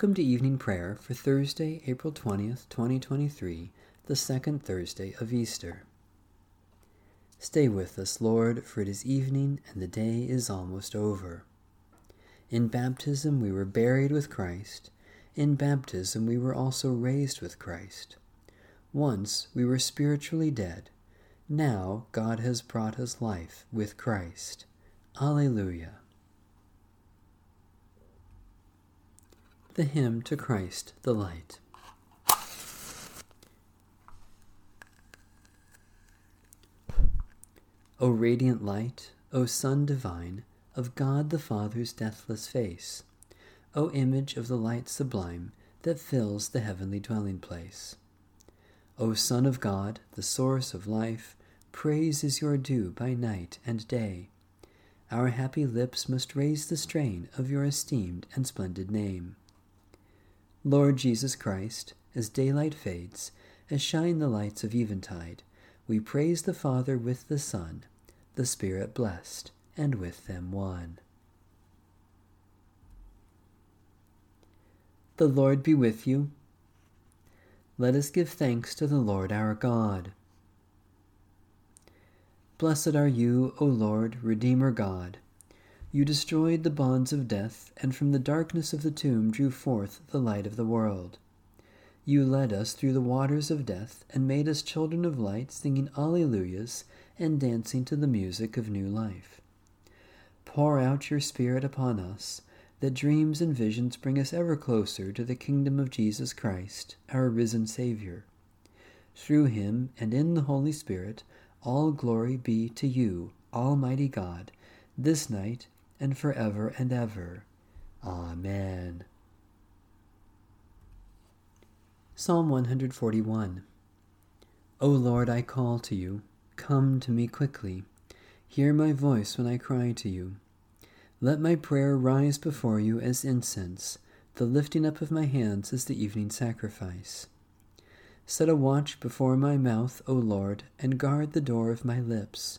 Welcome to evening prayer for Thursday, April 20th, 2023, the second Thursday of Easter. Stay with us, Lord, for it is evening and the day is almost over. In baptism we were buried with Christ. In baptism we were also raised with Christ. Once we were spiritually dead. Now God has brought us life with Christ. Alleluia. The hymn to Christ the Light. O radiant light, O Sun divine, of God the Father's deathless face, O image of the light sublime that fills the heavenly dwelling place. O Son of God, the source of life, praise is your due by night and day. Our happy lips must raise the strain of your esteemed and splendid name. Lord Jesus Christ, as daylight fades, as shine the lights of eventide, we praise the Father with the Son, the Spirit blessed, and with them one. The Lord be with you. Let us give thanks to the Lord our God. Blessed are you, O Lord, Redeemer God you destroyed the bonds of death, and from the darkness of the tomb drew forth the light of the world. You led us through the waters of death, and made us children of light, singing Alleluias and dancing to the music of new life. Pour out your Spirit upon us, that dreams and visions bring us ever closer to the kingdom of Jesus Christ, our risen Savior. Through him and in the Holy Spirit, all glory be to you, Almighty God, this night and forever and ever. Amen. Psalm 141 O Lord, I call to you. Come to me quickly. Hear my voice when I cry to you. Let my prayer rise before you as incense, the lifting up of my hands as the evening sacrifice. Set a watch before my mouth, O Lord, and guard the door of my lips.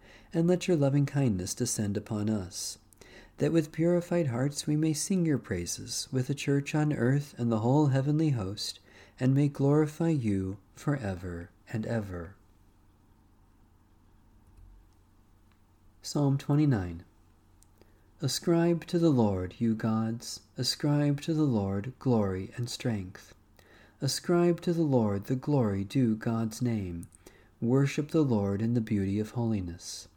and let your loving kindness descend upon us that with purified hearts we may sing your praises with the church on earth and the whole heavenly host, and may glorify you for ever and ever. Psalm 29 Ascribe to the Lord, you gods, ascribe to the Lord glory and strength. Ascribe to the Lord the glory due God's name. Worship the Lord in the beauty of holiness.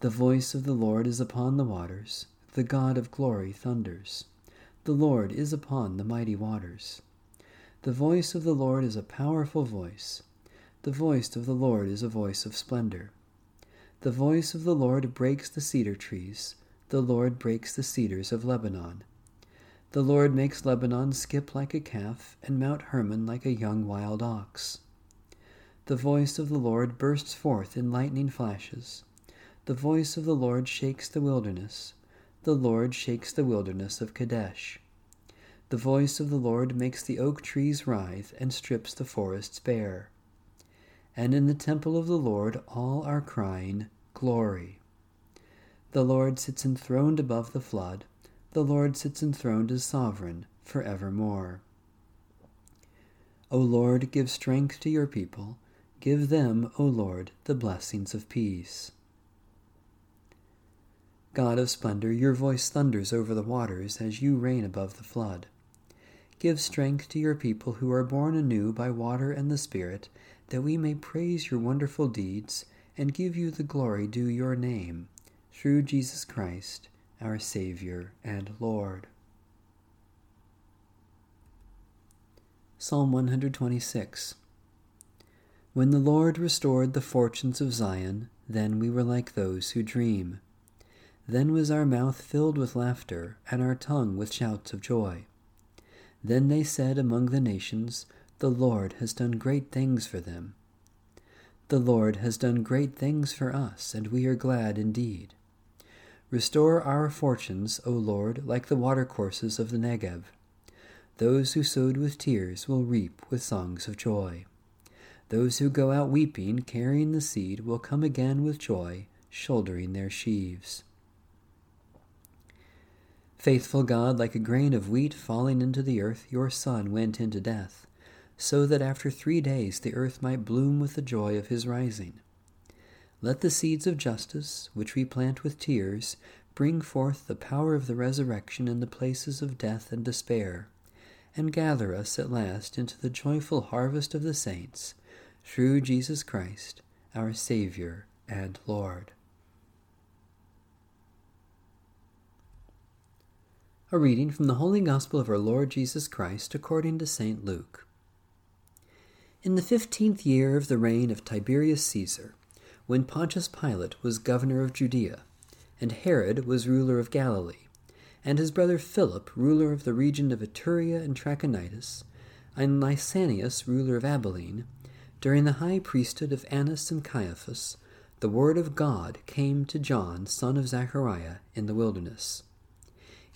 The voice of the Lord is upon the waters, the God of glory thunders. The Lord is upon the mighty waters. The voice of the Lord is a powerful voice. The voice of the Lord is a voice of splendor. The voice of the Lord breaks the cedar trees. The Lord breaks the cedars of Lebanon. The Lord makes Lebanon skip like a calf, and Mount Hermon like a young wild ox. The voice of the Lord bursts forth in lightning flashes. The voice of the Lord shakes the wilderness. The Lord shakes the wilderness of Kadesh. The voice of the Lord makes the oak trees writhe and strips the forests bare. And in the temple of the Lord all are crying, Glory. The Lord sits enthroned above the flood. The Lord sits enthroned as sovereign for evermore. O Lord, give strength to your people. Give them, O Lord, the blessings of peace. God of splendor, your voice thunders over the waters as you reign above the flood. Give strength to your people who are born anew by water and the Spirit, that we may praise your wonderful deeds and give you the glory due your name, through Jesus Christ, our Savior and Lord. Psalm 126 When the Lord restored the fortunes of Zion, then we were like those who dream. Then was our mouth filled with laughter, and our tongue with shouts of joy. Then they said among the nations, The Lord has done great things for them. The Lord has done great things for us, and we are glad indeed. Restore our fortunes, O Lord, like the watercourses of the Negev. Those who sowed with tears will reap with songs of joy. Those who go out weeping, carrying the seed, will come again with joy, shouldering their sheaves. Faithful God, like a grain of wheat falling into the earth, your Son went into death, so that after three days the earth might bloom with the joy of his rising. Let the seeds of justice, which we plant with tears, bring forth the power of the resurrection in the places of death and despair, and gather us at last into the joyful harvest of the saints, through Jesus Christ, our Saviour and Lord. A reading from the Holy Gospel of our Lord Jesus Christ according to St. Luke. In the fifteenth year of the reign of Tiberius Caesar, when Pontius Pilate was governor of Judea, and Herod was ruler of Galilee, and his brother Philip ruler of the region of Ituraea and Trachonitis, and Lysanias ruler of Abilene, during the high priesthood of Annas and Caiaphas, the word of God came to John, son of Zechariah, in the wilderness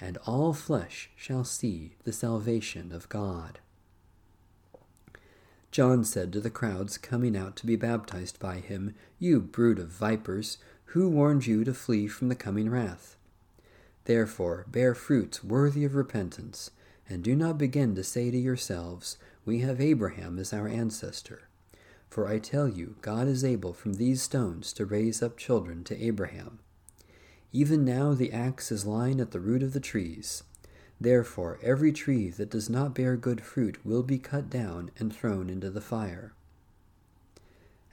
and all flesh shall see the salvation of God. John said to the crowds coming out to be baptized by him, You brood of vipers, who warned you to flee from the coming wrath? Therefore bear fruits worthy of repentance, and do not begin to say to yourselves, We have Abraham as our ancestor. For I tell you, God is able from these stones to raise up children to Abraham. Even now the axe is lying at the root of the trees. Therefore every tree that does not bear good fruit will be cut down and thrown into the fire.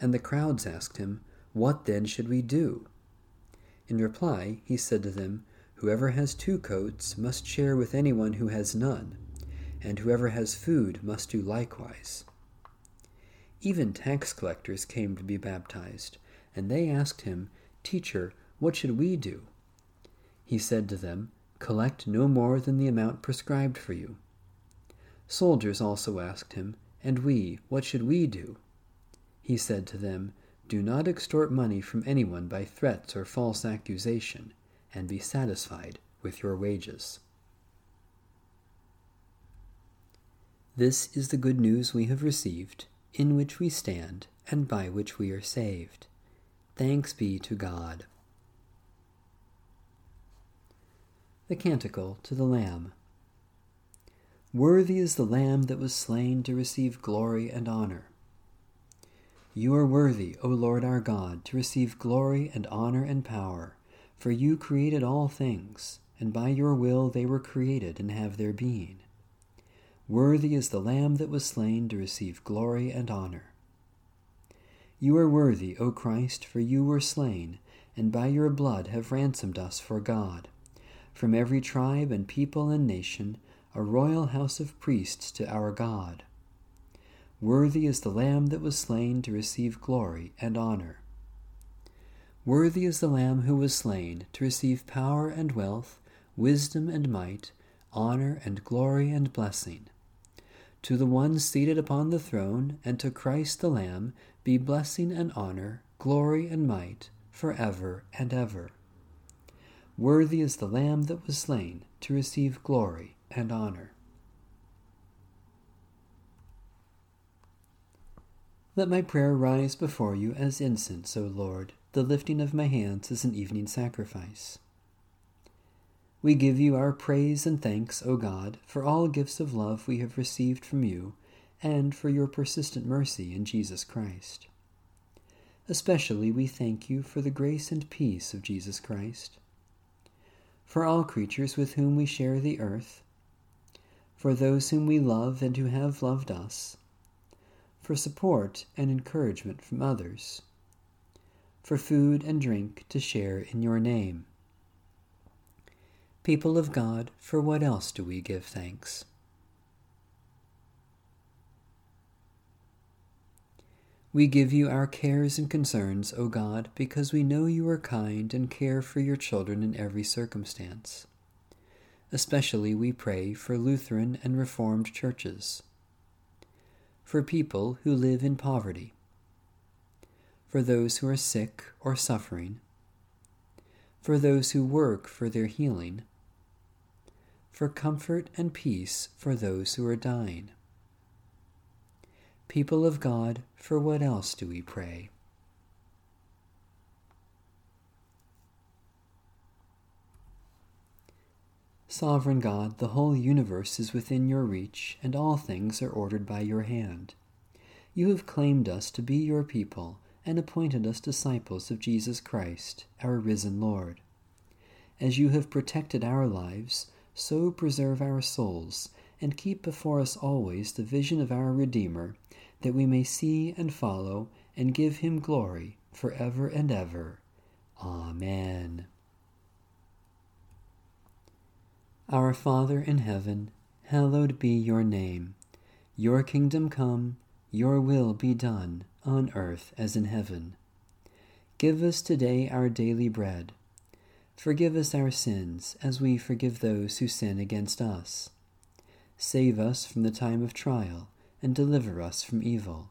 And the crowds asked him, What then should we do? In reply, he said to them, Whoever has two coats must share with anyone who has none, and whoever has food must do likewise. Even tax collectors came to be baptized, and they asked him, Teacher, what should we do? He said to them, Collect no more than the amount prescribed for you. Soldiers also asked him, And we, what should we do? He said to them, Do not extort money from anyone by threats or false accusation, and be satisfied with your wages. This is the good news we have received, in which we stand, and by which we are saved. Thanks be to God. The Canticle to the Lamb. Worthy is the Lamb that was slain to receive glory and honor. You are worthy, O Lord our God, to receive glory and honor and power, for you created all things, and by your will they were created and have their being. Worthy is the Lamb that was slain to receive glory and honor. You are worthy, O Christ, for you were slain, and by your blood have ransomed us for God from every tribe and people and nation, a royal house of priests to our God. Worthy is the Lamb that was slain to receive glory and honor. Worthy is the Lamb who was slain to receive power and wealth, wisdom and might, honor and glory and blessing. To the one seated upon the throne, and to Christ the Lamb, be blessing and honor, glory and might, for ever and ever. Worthy is the Lamb that was slain to receive glory and honor. Let my prayer rise before you as incense, O Lord, the lifting of my hands as an evening sacrifice. We give you our praise and thanks, O God, for all gifts of love we have received from you, and for your persistent mercy in Jesus Christ. Especially we thank you for the grace and peace of Jesus Christ, for all creatures with whom we share the earth, for those whom we love and who have loved us for support and encouragement from others, for food and drink to share in your name. People of God, for what else do we give thanks? We give you our cares and concerns, O God, because we know you are kind and care for your children in every circumstance. Especially we pray for Lutheran and Reformed churches for people who live in poverty, for those who are sick or suffering, for those who work for their healing, for comfort and peace for those who are dying. People of God, for what else do we pray? Sovereign God, the whole universe is within your reach, and all things are ordered by your hand. You have claimed us to be your people and appointed us disciples of Jesus Christ, our risen Lord. As you have protected our lives, so preserve our souls, and keep before us always the vision of our Redeemer, that we may see and follow and give him glory for ever and ever. Amen. Our Father in heaven, hallowed be your name. Your kingdom come, your will be done, on earth as in heaven. Give us today our daily bread. Forgive us our sins, as we forgive those who sin against us. Save us from the time of trial, and deliver us from evil.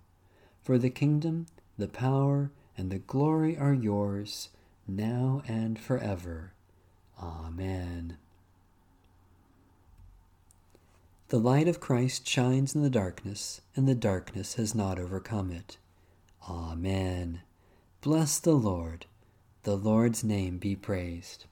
For the kingdom, the power, and the glory are yours, now and forever. Amen. The light of Christ shines in the darkness, and the darkness has not overcome it. Amen. Bless the Lord. The Lord's name be praised.